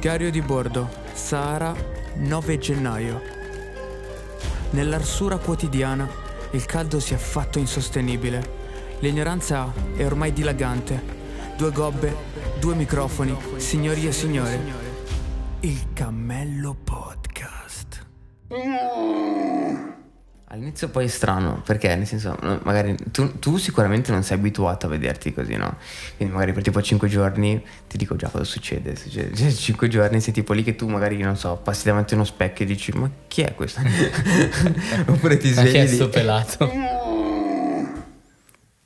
Diario di bordo, Sahara, 9 gennaio. Nell'arsura quotidiana il caldo si è fatto insostenibile. L'ignoranza è ormai dilagante. Due gobbe, due microfoni, signori e signore. Il Cammello Podcast. All'inizio poi è strano, perché nel senso, magari tu, tu sicuramente non sei abituato a vederti così, no? Quindi magari per tipo 5 giorni ti dico già cosa succede. succede cioè, 5 giorni sei tipo lì che tu magari, non so, passi davanti a uno specchio e dici ma chi è questo? Oppure ti Ma chi è svegli sto pelato?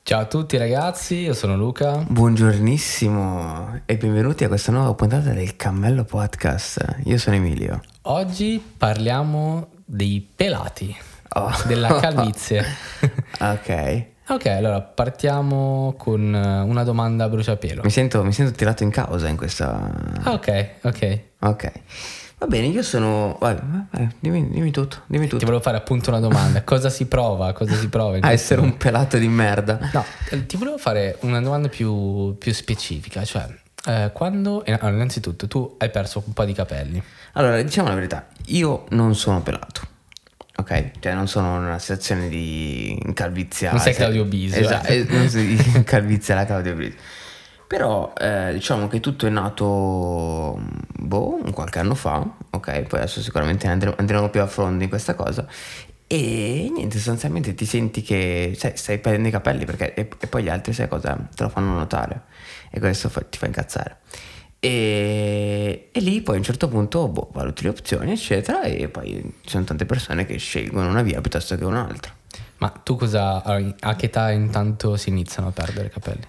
Ciao a tutti ragazzi, io sono Luca. Buongiornissimo e benvenuti a questa nuova puntata del Cammello Podcast. Io sono Emilio. Oggi parliamo dei pelati, Oh. della calvizie. ok. ok, allora partiamo con eh, una domanda a bruciapelo. Mi sento, mi sento tirato in causa in questa... Ah, ok, ok. Ok. Va bene, io sono... Vai, vai, dimmi, dimmi tutto, dimmi Ti tutto. volevo fare appunto una domanda. Cosa si prova? Cosa si prova? A essere un pelato di merda. No, eh, ti volevo fare una domanda più, più specifica, cioè eh, quando... eh, allora, innanzitutto tu hai perso un po' di capelli. Allora, diciamo la verità, io non sono pelato. Ok? Cioè non sono in una situazione di calvizia. Non sei cioè- Claudio Bisio, Esatto, eh. eh, non sei di calvizia la Claudio Bisio. Però eh, diciamo che tutto è nato boh, un qualche anno fa, ok? Poi adesso sicuramente andremo, andremo più a fondo in questa cosa. E niente, sostanzialmente ti senti che sai, stai perdendo i capelli perché e, e poi gli altri sai cosa te lo fanno notare e questo fa- ti fa incazzare. E, e lì poi a un certo punto boh, valuti le opzioni eccetera e poi ci sono tante persone che scelgono una via piuttosto che un'altra. Ma tu cosa... A che età intanto si iniziano a perdere i capelli?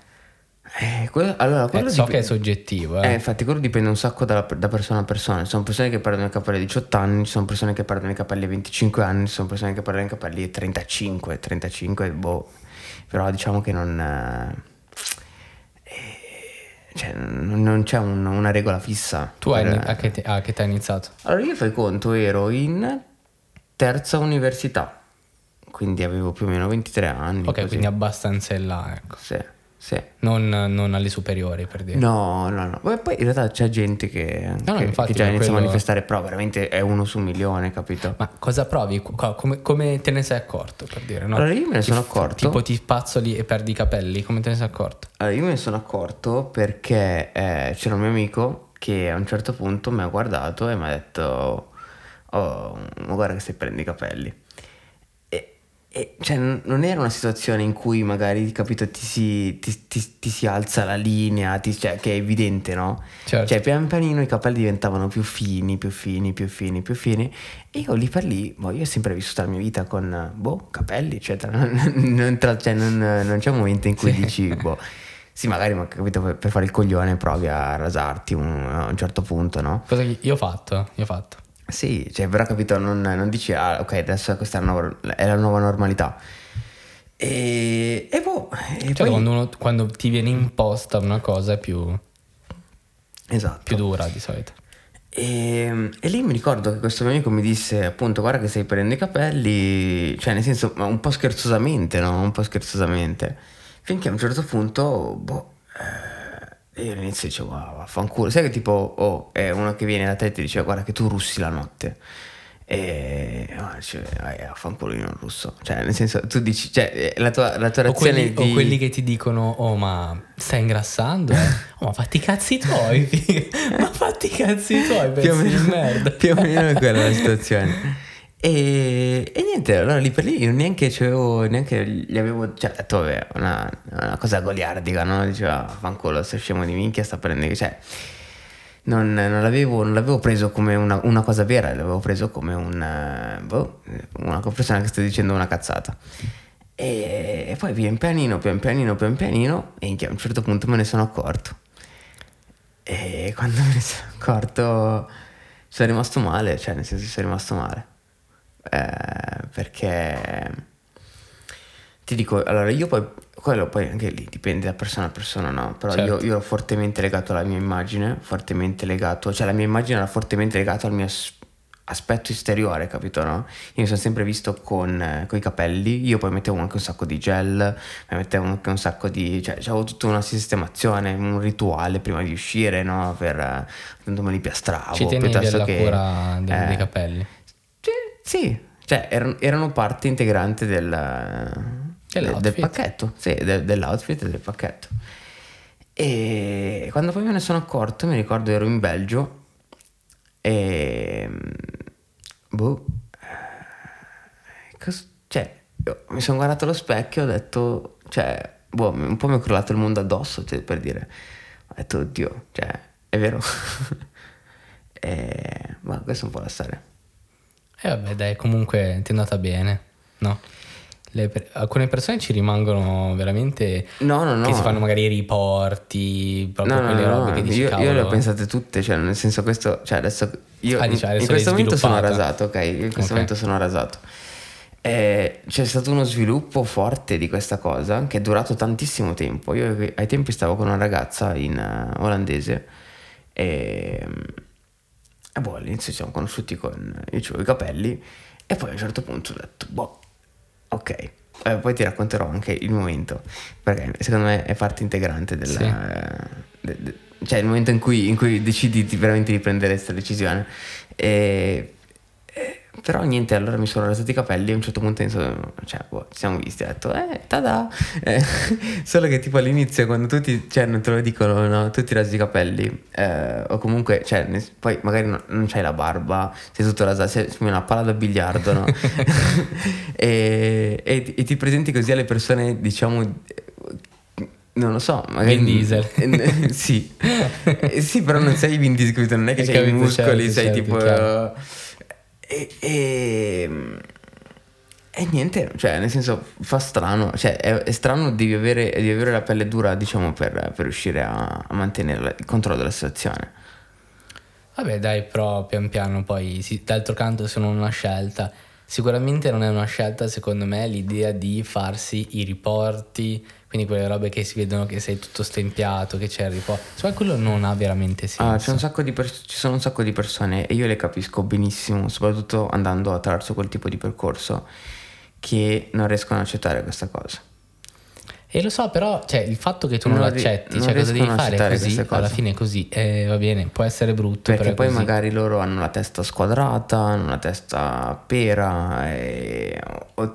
Eh, quello- allora, quello Eh, so dip- che è soggettivo, Eh, eh. infatti quello dipende un sacco da, da persona a persona. Ci sono persone che perdono i capelli a 18 anni, ci sono persone che perdono i capelli a 25 anni, ci sono persone che perdono i capelli a 35, 35, boh. Però diciamo che non... eh, cioè, non, c'è un- una regola fissa. Tu hai, per- a, che te- a che età hai iniziato? Allora io fai conto, ero in terza università, quindi avevo più o meno 23 anni. Ok, così. quindi abbastanza in là, ecco. Sì, sì. Non, non alle superiori, per dire. No, no, no. Beh, poi in realtà c'è gente che, No, no, che- infatti, che già inizia a quello- manifestare, però veramente è uno su un milione, capito? Ma cosa provi? Co- Come, come te ne sei accorto, per dire, no? Allora io me ne sono accorto. Tipo ti spazzoli e perdi i capelli, come te ne sei accorto? Allora, io me ne sono accorto perché eh, c'era un mio amico che a un certo punto mi ha guardato e mi ha detto: Oh, guarda che stai prendendo i capelli. E, cioè, non era una situazione in cui magari, capito, ti si, ti, ti- ti si alza la linea, ti- cioè, che è evidente, no? Certo. Cioè, pian pianino i capelli diventavano più fini, più fini, più fini, più fini. E io lì per lì, boh, io ho sempre vissuto la mia vita con, boh, capelli, eccetera. Non, non tra- cioè, non- non c'è un momento in cui Sì. dici, boh. Sì, magari ma capito, per, per fare il coglione provi a rasarti un- a un certo punto, no? Cosa io ho fatto? Io ho fatto. Sì, cioè, però capito, non, non dici, ah, ok, adesso questa è la nuova, è la nuova normalità. E, e boh, e Cioè, poi... quando, uno- quando ti viene imposta una cosa è più, Esatto. più dura di solito. E, e lì mi ricordo che questo mio amico mi disse appunto guarda che stai prendendo i capelli, cioè nel senso un po' scherzosamente, no? Un po' scherzosamente. Finché a un certo punto, boh, eh, io all'inizio dicevo wow, vaffanculo. Sai che tipo, oh, è uno che viene da te e ti dice guarda che tu russi la notte. E ah, dice, ah, vaffanculo io non russo. Cioè nel senso tu dici, cioè la tua, la tua O reazione quelli, di... o quelli che ti dicono, oh ma stai ingrassando? eh? Oh ma fatti i cazzi tuoi, ma fatti i cazzi tuoi, più o pezzi di meno, merda. più o meno è quella la situazione. E, e niente, allora lì per lì io neanche neanche gli avevo, cioè, detto, vabbè, una, una cosa goliardica, no? Diceva, fanculo, sto scemo di minchia, sta prendendo, cioè, non, non l'avevo, non l'avevo preso come una, una cosa vera, l'avevo preso come un, boh, una persona che sta dicendo una cazzata. E, e poi pian pianino, pian pianino, pian pianino, e a un certo punto me ne sono accorto. E quando me ne sono accorto sono rimasto male, cioè nel senso sono rimasto male. Eh, perché ti dico, allora io poi, quello poi anche lì dipende da persona a persona, no? Però Certo. io, io ero fortemente legato alla mia immagine, fortemente legato, cioè la mia immagine era fortemente legata al mio, as- aspetto esteriore, capito? No? Io mi sono sempre visto con, eh, i capelli, io poi mettevo anche un sacco di gel, mettevo anche un sacco di... cioè avevo tutta una sistemazione, un rituale prima di uscire, no? Per appunto me li piastravo. Ci tenevi alla che, cura dei, eh, dei capelli? Sì, cioè erano, erano, parte integrante del, del pacchetto, sì, del, dell'outfit e del pacchetto. E quando poi me ne sono accorto, mi ricordo ero in Belgio e... Boh... Cos- cioè, mi sono guardato allo specchio e ho detto... Cioè, boh, un po' mi è crollato il mondo addosso, cioè, per dire... Ho detto, oddio, cioè, è vero. e... Ma questa è un po' la storia. E eh vabbè, dai, comunque ti è andata bene, no? Per- alcune persone ci rimangono veramente no, no, no. che si fanno magari i riporti proprio no, quelle robe che dici io, io le ho pensate tutte cioè nel senso questo cioè adesso io ah, diciamo, in, in questo momento sono rasato ok in questo okay. momento sono rasato eh, c'è stato uno sviluppo forte di questa cosa che è durato tantissimo tempo io ai tempi stavo con una ragazza in uh, olandese e, e boh all'inizio ci siamo conosciuti con io avevo i capelli e poi a un certo punto ho detto boh Ok, eh, poi ti racconterò anche il momento, perché secondo me è parte integrante della... Sì. De, de, cioè il momento in cui, in cui decidi di, veramente di prendere questa decisione. E, però niente, allora mi sono rasato i capelli e a un certo punto insomma, cioè, boh, ci siamo visti ho detto, eh, tada! Eh, solo che tipo all'inizio quando tutti, cioè non te lo dicono, no, tu ti rasi i capelli eh, o comunque, cioè, ne, poi magari non, non c'hai la barba, sei tutto rasato, sei come una palla da biliardo, no? e, e, e ti presenti così alle persone, diciamo non lo so, magari. Vin Diesel. sì. Eh, sì, però non sei Vin Diesel, non è che hai i muscoli, certo, sei certo, tipo. Chiaro. E, e, e, niente, cioè, nel senso, fa strano. Cioè, è, è strano devi avere, devi avere, la pelle dura, diciamo, per, per riuscire a, a, mantenere il controllo della situazione. Vabbè, dai, però pian piano poi, sì, d'altro canto, sono una scelta. Sicuramente non è una scelta, secondo me, l'idea di farsi i riporti, quindi quelle robe che si vedono che sei tutto stempiato, che c'è il riporto. Cioè, quello non ha veramente senso. Ah, pers- ci sono un sacco di persone e io le capisco benissimo, soprattutto andando attraverso quel tipo di percorso, che non riescono ad accettare questa cosa. E lo so, però cioè, il fatto che tu non, non l'accetti, cioè cosa devi fare così, alla fine è così, eh, va bene, può essere brutto. Perché poi così. magari loro hanno la testa squadrata, hanno la testa pera, e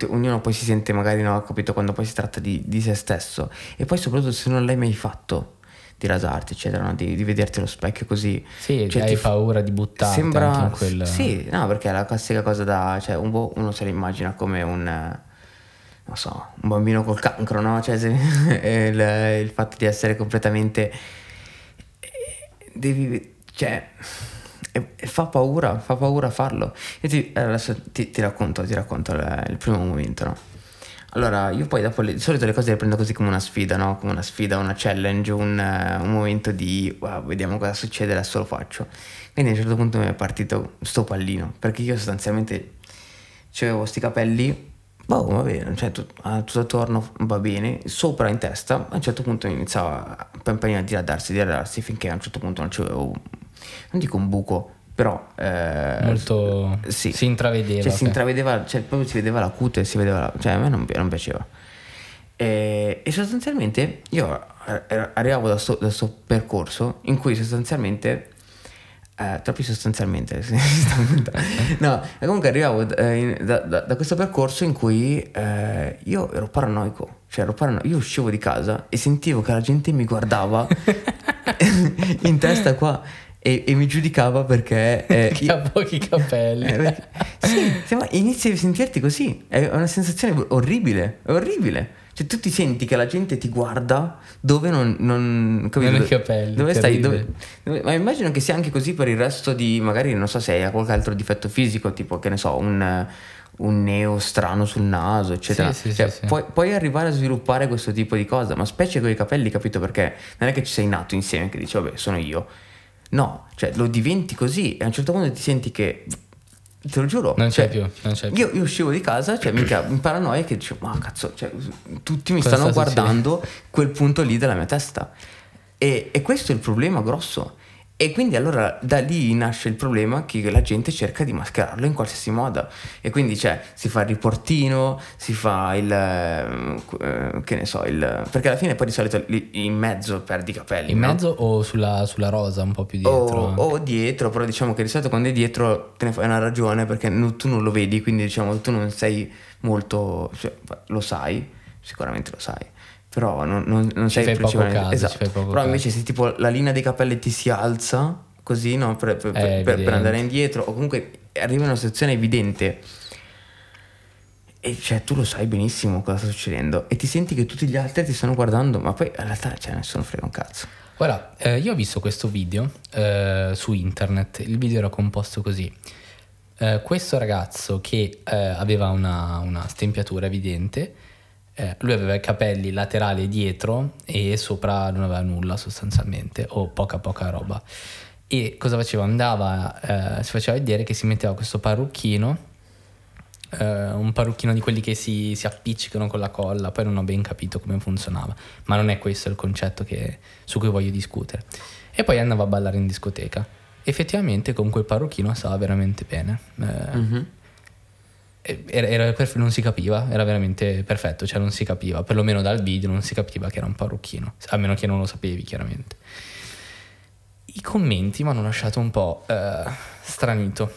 ognuno poi si sente magari, no, capito, quando poi si tratta di, di se stesso. E poi soprattutto se non l'hai mai fatto di rasarti, eccetera, no? di, di, vederti allo specchio così. Sì, cioè, hai fa- di buttarti sembra, in quel... Sì, no, perché è la classica cosa da... Cioè, un uno se la immagina come un non so, un bambino col cancro, no? Cioè, il, il, fatto di essere completamente... Devi... Cioè... E, e fa paura, fa paura farlo. Io ti, adesso ti, ti racconto, ti racconto il, il, primo momento, no? Allora, io poi dopo, le, di solito le cose le prendo così come una sfida, no? Come una sfida, una challenge, un, un momento di, wow, vediamo cosa succede, adesso lo faccio. Quindi a un certo punto mi è partito sto pallino, perché io sostanzialmente avevo questi capelli boh, va bene, cioè, tutto, tutto attorno va bene, sopra in testa, a un certo punto iniziava pian piano a diradarsi, diradarsi, finché a un certo punto non c'avevo, non dico un buco, però... Eh, Molto... Sì. Si intravedeva. Cioè, si intravedeva, cioè, proprio si vedeva la cute, si vedeva, la, cioè a me non, non piaceva. E, e, sostanzialmente io arrivavo da questo percorso in cui sostanzialmente eh, troppi sostanzialmente no comunque arrivavo eh, da, da, da, questo percorso in cui eh, io ero paranoico cioè ero paranoico io uscivo di casa e sentivo che la gente mi guardava in testa qua e, e mi giudicava perché eh, ha pochi capelli. Eh, sì, inizi a sentirti così è una sensazione orribile orribile cioè tu ti senti che la gente ti guarda dove non... Non, capito? non capelli. Dove stai? Dove, dove, ma immagino che sia anche così per il resto di... Magari non so se hai qualche altro difetto fisico, tipo che ne so, un, un neo strano sul naso, eccetera. Sì, sì, cioè, sì, puoi, puoi, arrivare a sviluppare questo tipo di cosa, ma specie con i capelli, capito? Perché non è che ci sei nato insieme che dici, vabbè, sono io. No, cioè lo diventi così e a un certo punto ti senti che Te lo giuro. Non c'è cioè, più. Non c'è io, io, uscivo di casa, cioè mica in paranoia che dicevo, ma cazzo, cioè, tutti mi Cosa stanno guardando quel punto lì della mia testa. E, e, questo è il problema grosso. E quindi allora da lì nasce il problema che la gente cerca di mascherarlo in qualsiasi modo. E quindi cioè, si fa il riportino, si fa il... eh, che ne so, il... Perché alla fine poi di solito in mezzo perdi i capelli. In no? mezzo o sulla, sulla rosa, un po' più O, dietro? o dietro, però diciamo che di solito quando è dietro te ne fai una ragione perché tu non lo vedi, quindi diciamo tu non sei molto... Cioè, lo sai, sicuramente lo sai. Però non, non, non Ci sei principalmente- esatto. Però caso. invece se tipo la linea dei capelli ti si alza così, no? Per, per- È per- per andare indietro o comunque arriva in una situazione evidente e cioè tu lo sai benissimo cosa sta succedendo e ti senti che tutti gli altri ti stanno guardando, ma poi in realtà cioè, nessuno frega un cazzo. Guarda, eh, io ho visto questo video eh, su internet, il video era composto così. Eh, questo ragazzo che eh, aveva una, una stempiatura evidente, eh, lui aveva i capelli laterali dietro e sopra non aveva nulla sostanzialmente, o poca poca roba. E cosa faceva? Andava, eh, si faceva vedere che si metteva questo parrucchino, eh, un parrucchino di quelli che si, si appiccicano con la colla, poi non ho ben capito come funzionava, ma non è questo il concetto che- su cui voglio discutere. E poi andava a ballare in discoteca. Effettivamente con quel parrucchino stava veramente bene. Eh, Mhm. Era, era perf- non si capiva, era veramente perfetto, cioè non si capiva, perlomeno dal video non si capiva che era un parrucchino, a meno che non lo sapevi chiaramente. I commenti mi hanno lasciato un po' eh, stranito,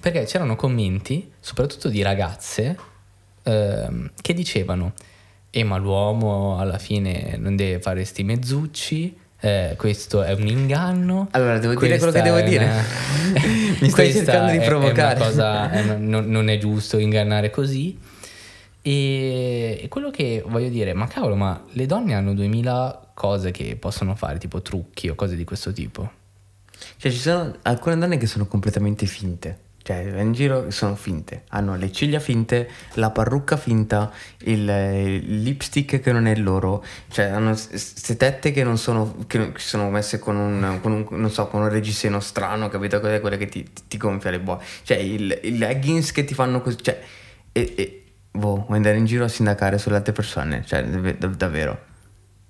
perché c'erano commenti, soprattutto di ragazze, ehm, che dicevano, eh ma l'uomo alla fine non deve fare sti mezzucci, eh, questo è un inganno. Allora, devo dire quello che devo è dire. una- Mi stai cercando di è- è provocare. una cosa- è- non, non è giusto ingannare così. E, e quello che voglio dire, ma cavolo, ma le donne hanno 2000 cose che possono fare, tipo trucchi o cose di questo tipo. Cioè, ci sono alcune donne che sono completamente finte. Cioè, in giro sono finte. Hanno le ciglia finte, la parrucca finta, il, il lipstick che non è loro. Cioè, hanno queste tette che non sono. che sono messe con un. con un non so, con un reggiseno strano, capito? Quelle, quelle che ti, ti, gonfia le bolle. Cioè, i leggings che ti fanno così. Cioè, e, e boh, andare in giro a sindacare sulle altre persone. Cioè, dav- davvero.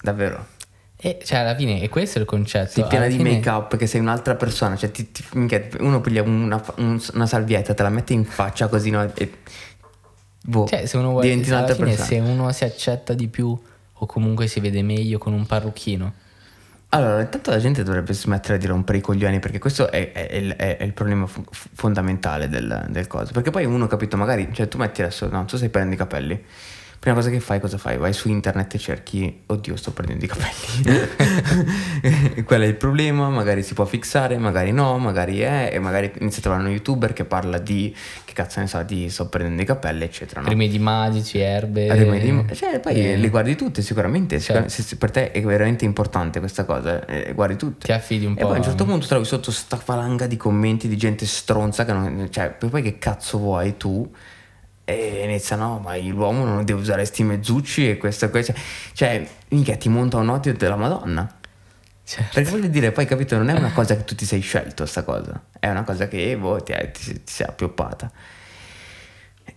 Davvero. E cioè, alla fine, e questo è il concetto. Sei piena di fine- make up che sei un'altra persona. Cioè, ti- ti- uno piglia una, un- una salvietta, te la mette in faccia così, no? E boh, Cioè, se uno vuole, diventi un'altra fine, persona. se uno si accetta di più o comunque si vede meglio con un parrucchino. Allora, intanto la gente dovrebbe smettere di rompere i coglioni perché questo è, è- è il- è- è il problema fu- fondamentale del, del coso. Perché poi uno, capito, magari, cioè tu metti adesso, no, tu stai prendendo i capelli. Prima cosa che fai, cosa fai? Vai su internet e cerchi, oddio, sto prendendo i capelli. Quello è il problema, magari si può fissare, magari no, magari è, e magari inizia a trovare uno youtuber che parla di, che cazzo ne sa, di sto prendendo i capelli, eccetera. No? Rimedi magici, erbe. Rimedi- cioè, poi eh, le guardi tutte sicuramente, Certo. se, se per te è veramente importante questa cosa, eh, guardi tutte. Ti affidi un e po'. poi a un certo punto trovi sotto sta falanga di commenti di gente stronza che non, cioè, poi che cazzo vuoi tu? E inizia no, ma l'uomo non deve usare sti mezzucci e questo e questo. Cioè, mica ti monta un odio della Madonna. Certo. Perché voglio dire, poi capito, non è una cosa che tu ti sei scelto sta cosa, è una cosa che boh, ti, ti, ti sei appioppata.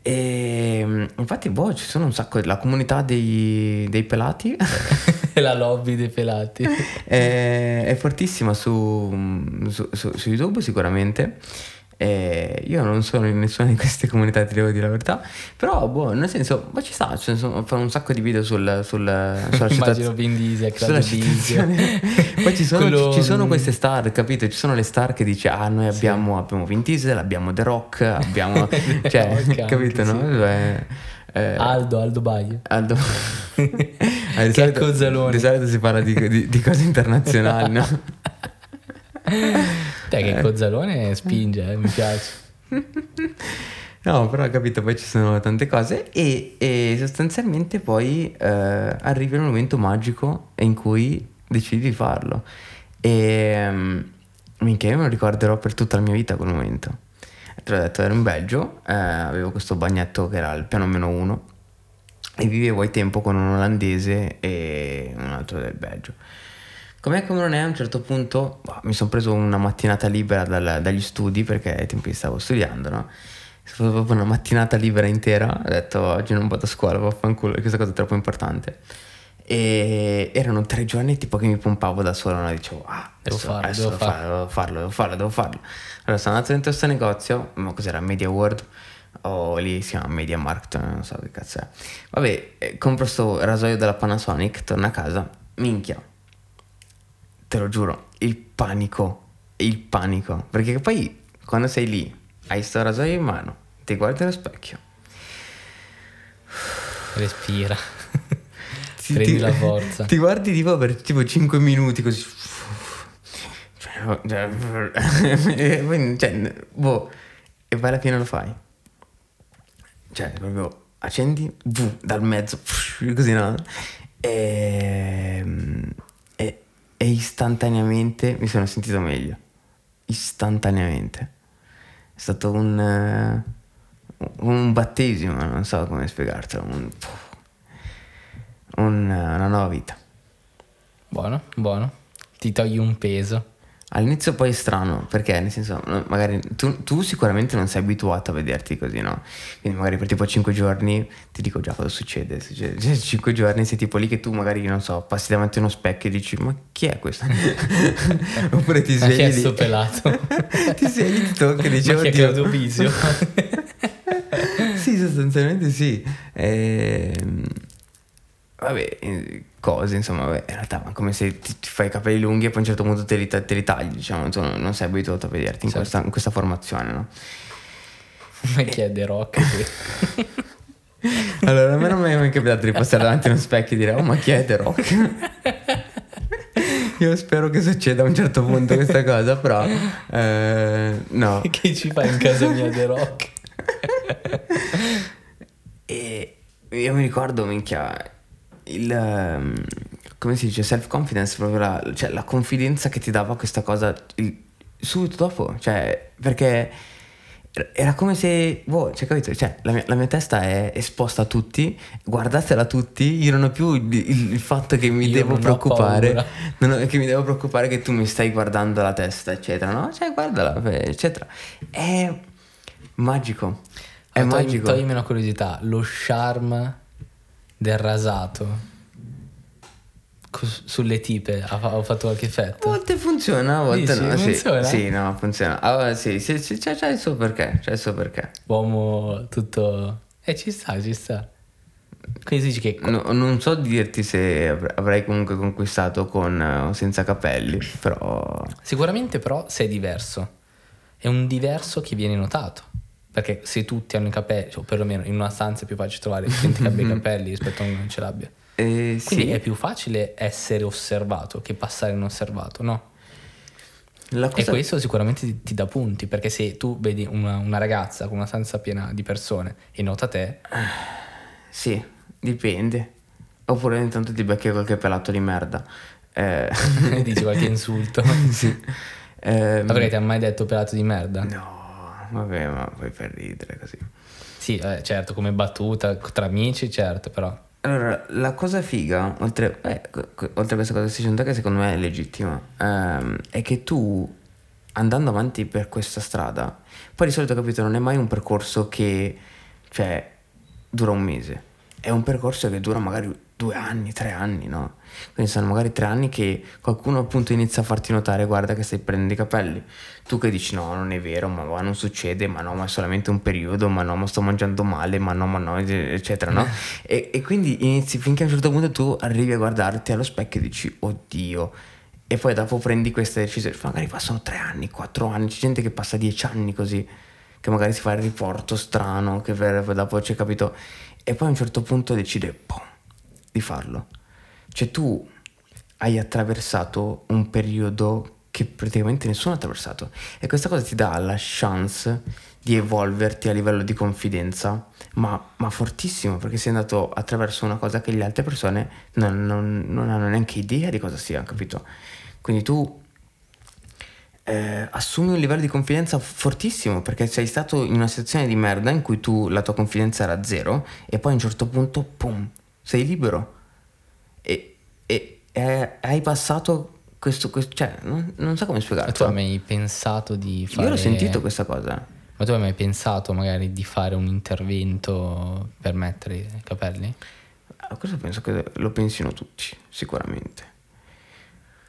E mm, infatti, boh, ci sono un sacco, la comunità dei, dei pelati la lobby dei pelati. è, è fortissima su, su- su- su YouTube sicuramente. E io non sono in nessuna di queste comunità, ti devo dire la verità. Però, boh, nel senso, ma ci sta, cioè, sono- fanno un sacco di video sul, sul, sulla Immagino situazione. Vin Diesel, sulla situazione. Poi ci sono, Quello- ci sono queste star, capito? Ci sono le star che dice, ah, noi abbiamo, abbiamo Vin Diesel, abbiamo The Rock, abbiamo... Cioè, anche, capito, no? sì. Eh, eh, Aldo, Aldo Baio. Aldo. Di solito-. Di solito si parla di, di- di cose internazionali, no? Te che cozzalone spinge, eh, mi piace. No, però ho capito, poi ci sono tante cose e, e sostanzialmente poi eh, arriva il momento magico in cui decidi di farlo. E um, minchia, io me lo ricorderò per tutta la mia vita quel momento. Te l'ho detto, ero in Belgio, eh, avevo questo bagnetto che era il piano meno uno e vivevo ai tempo con un olandese e un altro del Belgio. Com'è come non è, a un certo punto boh, mi sono preso una mattinata libera dal- dagli studi perché ai tempi stavo studiando, no? Stata proprio una mattinata libera intera, ho detto oggi non vado a scuola, vaffanculo, questa cosa è troppo importante. E erano tre giorni tipo che mi pompavo da solo, no? dicevo, ah, Devo adesso, farlo, adesso devo farlo, devo farlo, devo farlo, devo farlo. Allora sono andato dentro questo negozio, ma cos'era? Media World, o lì si chiama Media Markt, non so che cazzo è. Vabbè, eh, compro sto rasoio della Panasonic, torno a casa, minchia, te lo giuro, il panico, il panico, perché poi quando sei lì, hai sto rasoio in mano, ti guardi allo specchio, Respira. ti, Prendi ti- la forza. Ti guardi tipo per tipo 5 minuti così. Cioè, cioè, cioè, boh, e poi alla fine lo fai. Cioè, proprio accendi, vu, dal mezzo, così no? E, e, istantaneamente mi sono sentito meglio. Istantaneamente. È stato un, eh, un battesimo, non so come spiegartelo. Un, un- una nuova vita. Buono, buono. Ti togli un peso. All'inizio poi è strano, perché nel senso, magari tu, tu sicuramente non sei abituato a vederti così, no? Quindi magari per tipo 5 giorni ti dico già cosa succede. Succede- cioè, 5 giorni sei tipo lì che tu magari, non so, passi davanti a uno specchio e dici ma chi è questo? Oppure ti Ma chi svegli è sto pelato? ti svegli, ti tocchi e dici Ma chi è. Claudio Bisio? sì, sostanzialmente sì. Ehm, vabbè, eh, cose, insomma, vabbè, in realtà come se ti, ti fai i capelli lunghi e poi a un certo punto te li, te li tagli, diciamo, non, non sei abituato a vederti in, Certo. questa, in questa formazione, no? Ma chi è The Rock? Allora, a me non mi è mai capitato di passare davanti a uno specchio e dire, oh, ma chi è The Rock? Io spero che succeda a un certo punto questa cosa, però eh, no. che ci fa in casa mia The Rock? E io mi ricordo, minchia, il... ehm, come si dice, self-confidence, proprio la, cioè, la confidenza che ti dava questa cosa il- subito dopo, cioè, perché era come se, boh, cioè, capito, cioè, la mia, la mia testa è esposta a tutti, guardatela tutti, io non ho più il, il- il fatto che mi Io devo non preoccupare, non ho- che mi devo preoccupare che tu mi stai guardando la testa, eccetera, no? Cioè, guardala, eccetera. È magico, è togli- magico. Toglimi una curiosità, lo charme del rasato sulle tipe ha fatto qualche A effetto? volte funziona, a volte Dici, no. Sì, funziona? Sì, no, funziona. Ah, sì, sì, sì, c'è, c'è il suo perché, c'è il suo perché. Uomo tutto... Eh ci sta, ci sta. Quindi dici che... No- non so dirti se avr- avrei comunque conquistato con o senza capelli, però... Sicuramente però sei diverso. È un diverso che viene notato. Perché se tutti hanno i capelli, o perlomeno in una stanza è più facile trovare gente che abbia i capelli rispetto a uno che non ce l'abbia. Eh, Quindi sì, è più facile essere osservato che passare inosservato, no? la E cosa... questo sicuramente ti, ti dà punti, perché se tu vedi una, una ragazza con una stanza piena di persone e nota te, Sì, dipende. Oppure intanto ti becchi qualche pelato di merda. Eh, dici qualche insulto. sì. Ehm, Avrete mai detto pelato di merda? No, vabbè, ma poi per ridere così. Sì, eh, certo, come battuta, tra amici, certo, però. Allora, la cosa figa, oltre, eh, oltre a questa cosa che stai dicendo te, che secondo me è legittima, ehm, è che tu, andando avanti per questa strada, poi di solito, capito, non è mai un percorso che, cioè, dura un mese. È un percorso che dura magari due anni, tre anni, no? Quindi sono magari tre anni che qualcuno appunto inizia a farti notare, guarda che stai prendendo i capelli. Tu che dici no, non è vero, ma non succede, ma no, ma è solamente un periodo, ma no, ma sto mangiando male, ma no, ma no, eccetera, no? e, e quindi inizi finché a un certo punto tu arrivi a guardarti allo specchio e dici, oddio. E poi dopo prendi queste decisioni, magari passano tre anni, quattro anni, c'è gente che passa dieci anni così, che magari si fa il riporto strano, che dopo c'è capito. E poi a un certo punto decide, boom, di farlo. Cioè tu hai attraversato un periodo che praticamente nessuno ha attraversato e questa cosa ti dà la chance di evolverti a livello di confidenza, ma, ma fortissimo perché sei andato attraverso una cosa che le altre persone non, non- non hanno neanche idea di cosa sia, capito? Quindi tu eh, assumi un livello di confidenza fortissimo perché sei stato in una situazione di merda in cui tu la tua confidenza era zero e poi a un certo punto, pum, sei libero e, e- e hai passato questo, questo- cioè non, non so come Ma tu spiegarlo. hai mai pensato di fare... Io l'ho sentito questa cosa. Ma tu hai mai pensato magari di fare un intervento per mettere i capelli? Ah, Questo penso che lo pensino tutti, sicuramente.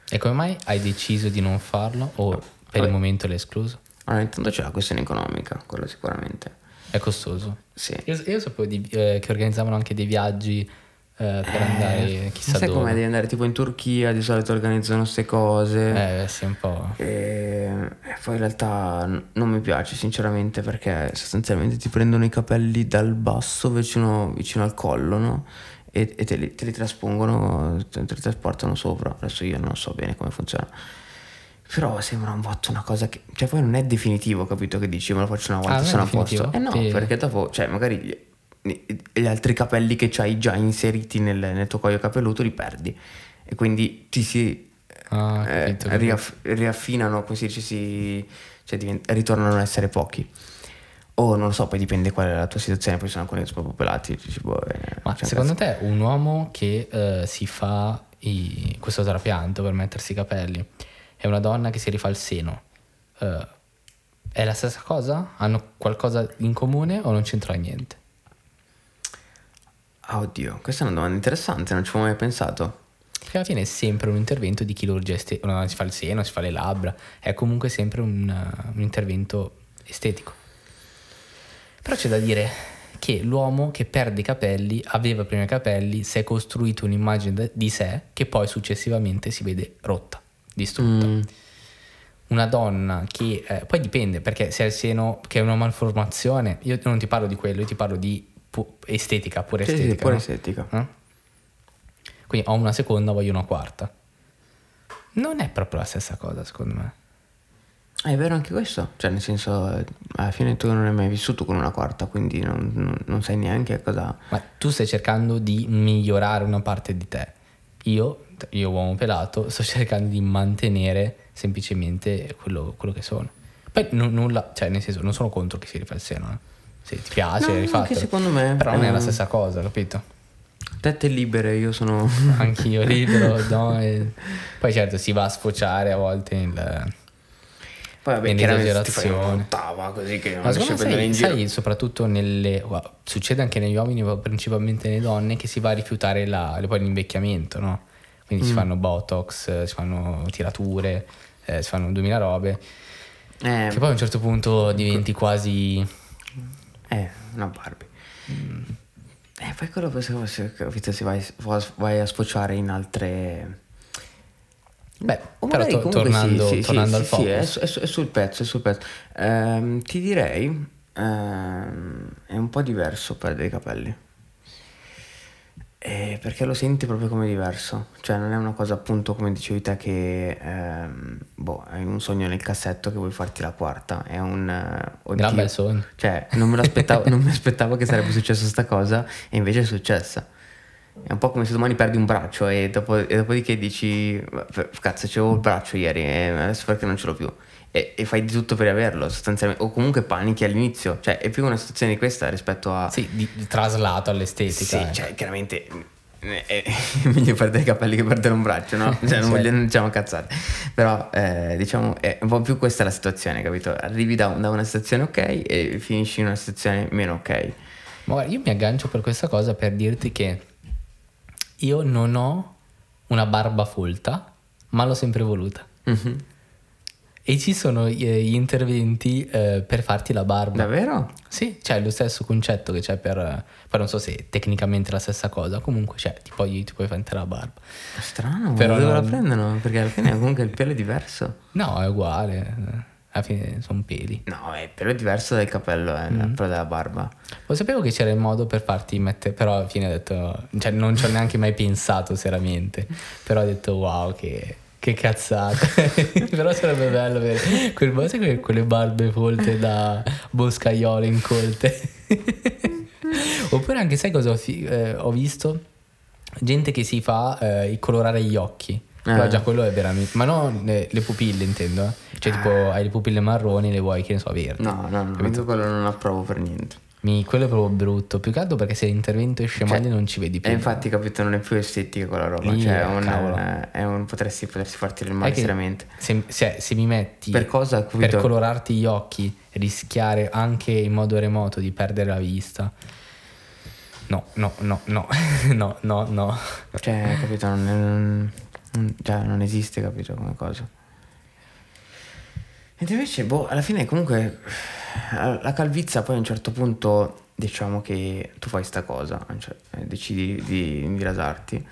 E come mai hai deciso di non farlo? O per il Vabbè. momento l'hai escluso? Allora, intanto c'è la questione economica, quello sicuramente. È costoso. Sì. Io, io sapevo di- eh, che organizzavano anche dei viaggi eh, per andare chissà sai dove. come devi andare tipo in Turchia, di solito organizzano queste cose. Eh, sì, un po'. E e poi in realtà n- non mi piace sinceramente perché sostanzialmente ti prendono i capelli dal basso vicino, vicino al collo, no? E, e te, li, te li traspongono, te, te li trasportano sopra. Adesso io non so bene come funziona. Però sembra un botto una cosa che... Cioè poi non è definitivo, capito? Che dici, me lo faccio una volta Ah, non è sono a posto. Eh no, Sì. perché dopo, cioè magari gli, altri capelli che hai già inseriti nel, nel tuo cuoio capelluto li perdi. E quindi ti si Ah, eh, riaff- riaffinano, come si dice, si, cioè divent- ritornano ad essere pochi. O non lo so, poi dipende qual è la tua situazione, poi sono alcuni che sono proprio pelati. dici, boh, eh, Ma secondo te un uomo che eh, si fa i- questo trapianto per mettersi i capelli e una donna che si rifà il seno eh, è la stessa cosa? Hanno qualcosa in comune o non c'entra niente? Ah, oddio, questa è una domanda interessante, non ci avevo mai pensato. Perché alla fine è sempre un intervento di chirurgia estetica, donna si fa il seno, si fa le labbra, è comunque sempre un, un intervento estetico. Però c'è da dire che l'uomo che perde i capelli, aveva prima i capelli, si è costruito un'immagine di sé che poi successivamente si vede rotta, distrutta. Mm. Una donna che eh, poi dipende perché se ha il seno che è una malformazione, io non ti parlo di quello, io ti parlo di pu- estetica, pure Sì, sì, estetica. pure no? estetica. Eh? Quindi ho una seconda, voglio una quarta. Non è proprio la stessa cosa, secondo me. È vero anche questo, cioè nel senso, alla fine tu non hai mai vissuto con una quarta, quindi non, non- non sai neanche cosa... Ma tu stai cercando di migliorare una parte di te. Io, io uomo pelato, sto cercando di mantenere semplicemente quello, quello che sono. Poi nu- nulla, cioè nel senso, non sono contro che si rifà il seno. Eh. Se ti piace, No, rifatelo. anche secondo me, Però non è la eh, stessa cosa, capito? Tette libere, io sono... Anch'io libero, no? e- Poi certo si va a sfociare a volte nel... Poi vabbè, chiaramente così che non Ma riesci a prendere in sai, giro. sai, soprattutto nelle... succede anche negli uomini, ma principalmente nelle donne, che si va a rifiutare la, poi l'invecchiamento, no? Quindi Mm. si fanno botox, si fanno tirature, eh, si fanno 2000 robe, Eh, che poi a un certo punto diventi quasi... Eh, una Barbie. Eh, poi quello poi se, se, capito, se vai, vai a sfociare in altre... Beh, però to- tornando, sì, sì, tornando sì, al sì, focus. è, su- è su- è sul pezzo, è sul pezzo. Ehm, ti direi, ehm, è un po' diverso perdere i capelli. Eh, perché lo senti proprio come diverso. Cioè non è una cosa appunto come dicevi te che ehm, boh, hai un sogno nel cassetto che vuoi farti la quarta. È un... oddio. Gran bel sogno. Cioè, non mi aspettavo che sarebbe successa sta cosa e invece è successa. È un po' come se domani perdi un braccio e, dopo, e dopodiché dici, "F- cazzo, c'avevo il braccio ieri e adesso perché non ce l'ho più? E, e fai di tutto per averlo, sostanzialmente. O comunque panichi all'inizio. Cioè, è più una situazione di questa rispetto a... Sì, di, di traslato all'estetica. Sì, eh. cioè, chiaramente eh, è meglio perdere i capelli che perdere un braccio, no? Cioè, non voglio, non diciamo cazzate. Però, eh, diciamo, è un po' più questa la situazione, capito? Arrivi da, da una situazione ok e finisci in una situazione meno ok. Ma guarda, io mi aggancio per questa cosa per dirti che io non ho una barba folta, ma l'ho sempre voluta. Mhm. E ci sono eh, gli interventi eh, per farti la barba. Davvero? Sì, c'è lo stesso concetto che c'è per... Poi non so se tecnicamente è la stessa cosa, comunque c'è, ti puoi, ti puoi fare la barba. Strano, Però dove non- la prendono? Perché alla fine comunque il pelo è diverso. No, è uguale, eh, alla fine sono peli. No, è il pelo è diverso dal capello, eh, dal pelo della barba. Lo sapevo che c'era il modo per farti mettere, però alla fine ho detto, cioè non ci ho neanche mai pensato seriamente, però ho detto wow che, che cazzata, però sarebbe bello avere quel, quelle, quelle barbe folte da boscaiolo incolte. Oppure anche sai cosa ho, fi- eh, ho visto? Gente che si fa eh, il colorare gli occhi. Però Eh. già quello è veramente... Ma non le, le pupille intendo. eh. Cioè tipo hai le pupille marroni le vuoi che ne so verdi. No, no, no, io quello non approvo per niente. Mi- quello è proprio brutto. Più che altro perché se l'intervento esce male non ci vedi più. E infatti, capito, non è più estetica quella roba. Lì, cioè, è un, eh, è un- potresti, potresti farti del male seriamente. Se, se- se mi metti Per cosa, per colorarti gli occhi, rischiare anche in modo remoto di perdere la vista. No, no, no, no, no, no, no. Cioè, capito? Non, non- non- cioè, non esiste, capito, come cosa. Ed invece, boh, alla fine comunque la calvizia poi a un certo punto diciamo che tu fai sta cosa, cioè, eh, decidi di, di rasarti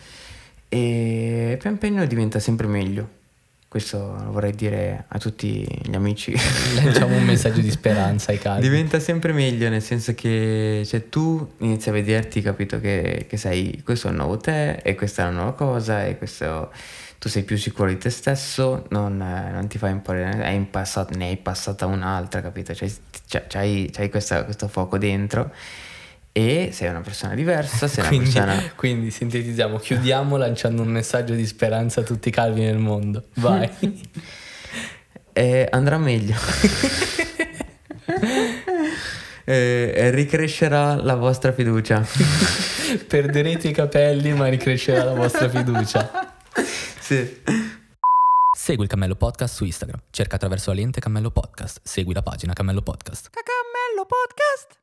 e pian piano diventa sempre meglio. Questo lo vorrei dire a tutti gli amici. Lanciamo un messaggio di speranza ai calvi. Diventa sempre meglio, nel senso che cioè, tu inizi a vederti, capito, che, che sei, questo è un nuovo te e questa è una nuova cosa e questo, tu sei più sicuro di te stesso, non, eh, non ti fai imporre, hai impassato- ne hai passata un'altra, capito? C'hai, c'hai- c'hai questa- questo fuoco dentro e sei una persona diversa, sei Quindi, persona... quindi sintetizziamo, chiudiamo lanciando un messaggio di speranza a tutti i calvi nel mondo. Vai. E andrà meglio. E- e ricrescerà la vostra fiducia. Perderete i capelli, ma ricrescerà la vostra fiducia. Sì. Segui il Cammello Podcast su Instagram. Cerca attraverso la lente Cammello Podcast. Segui la pagina Cammello Podcast. Cammello Podcast.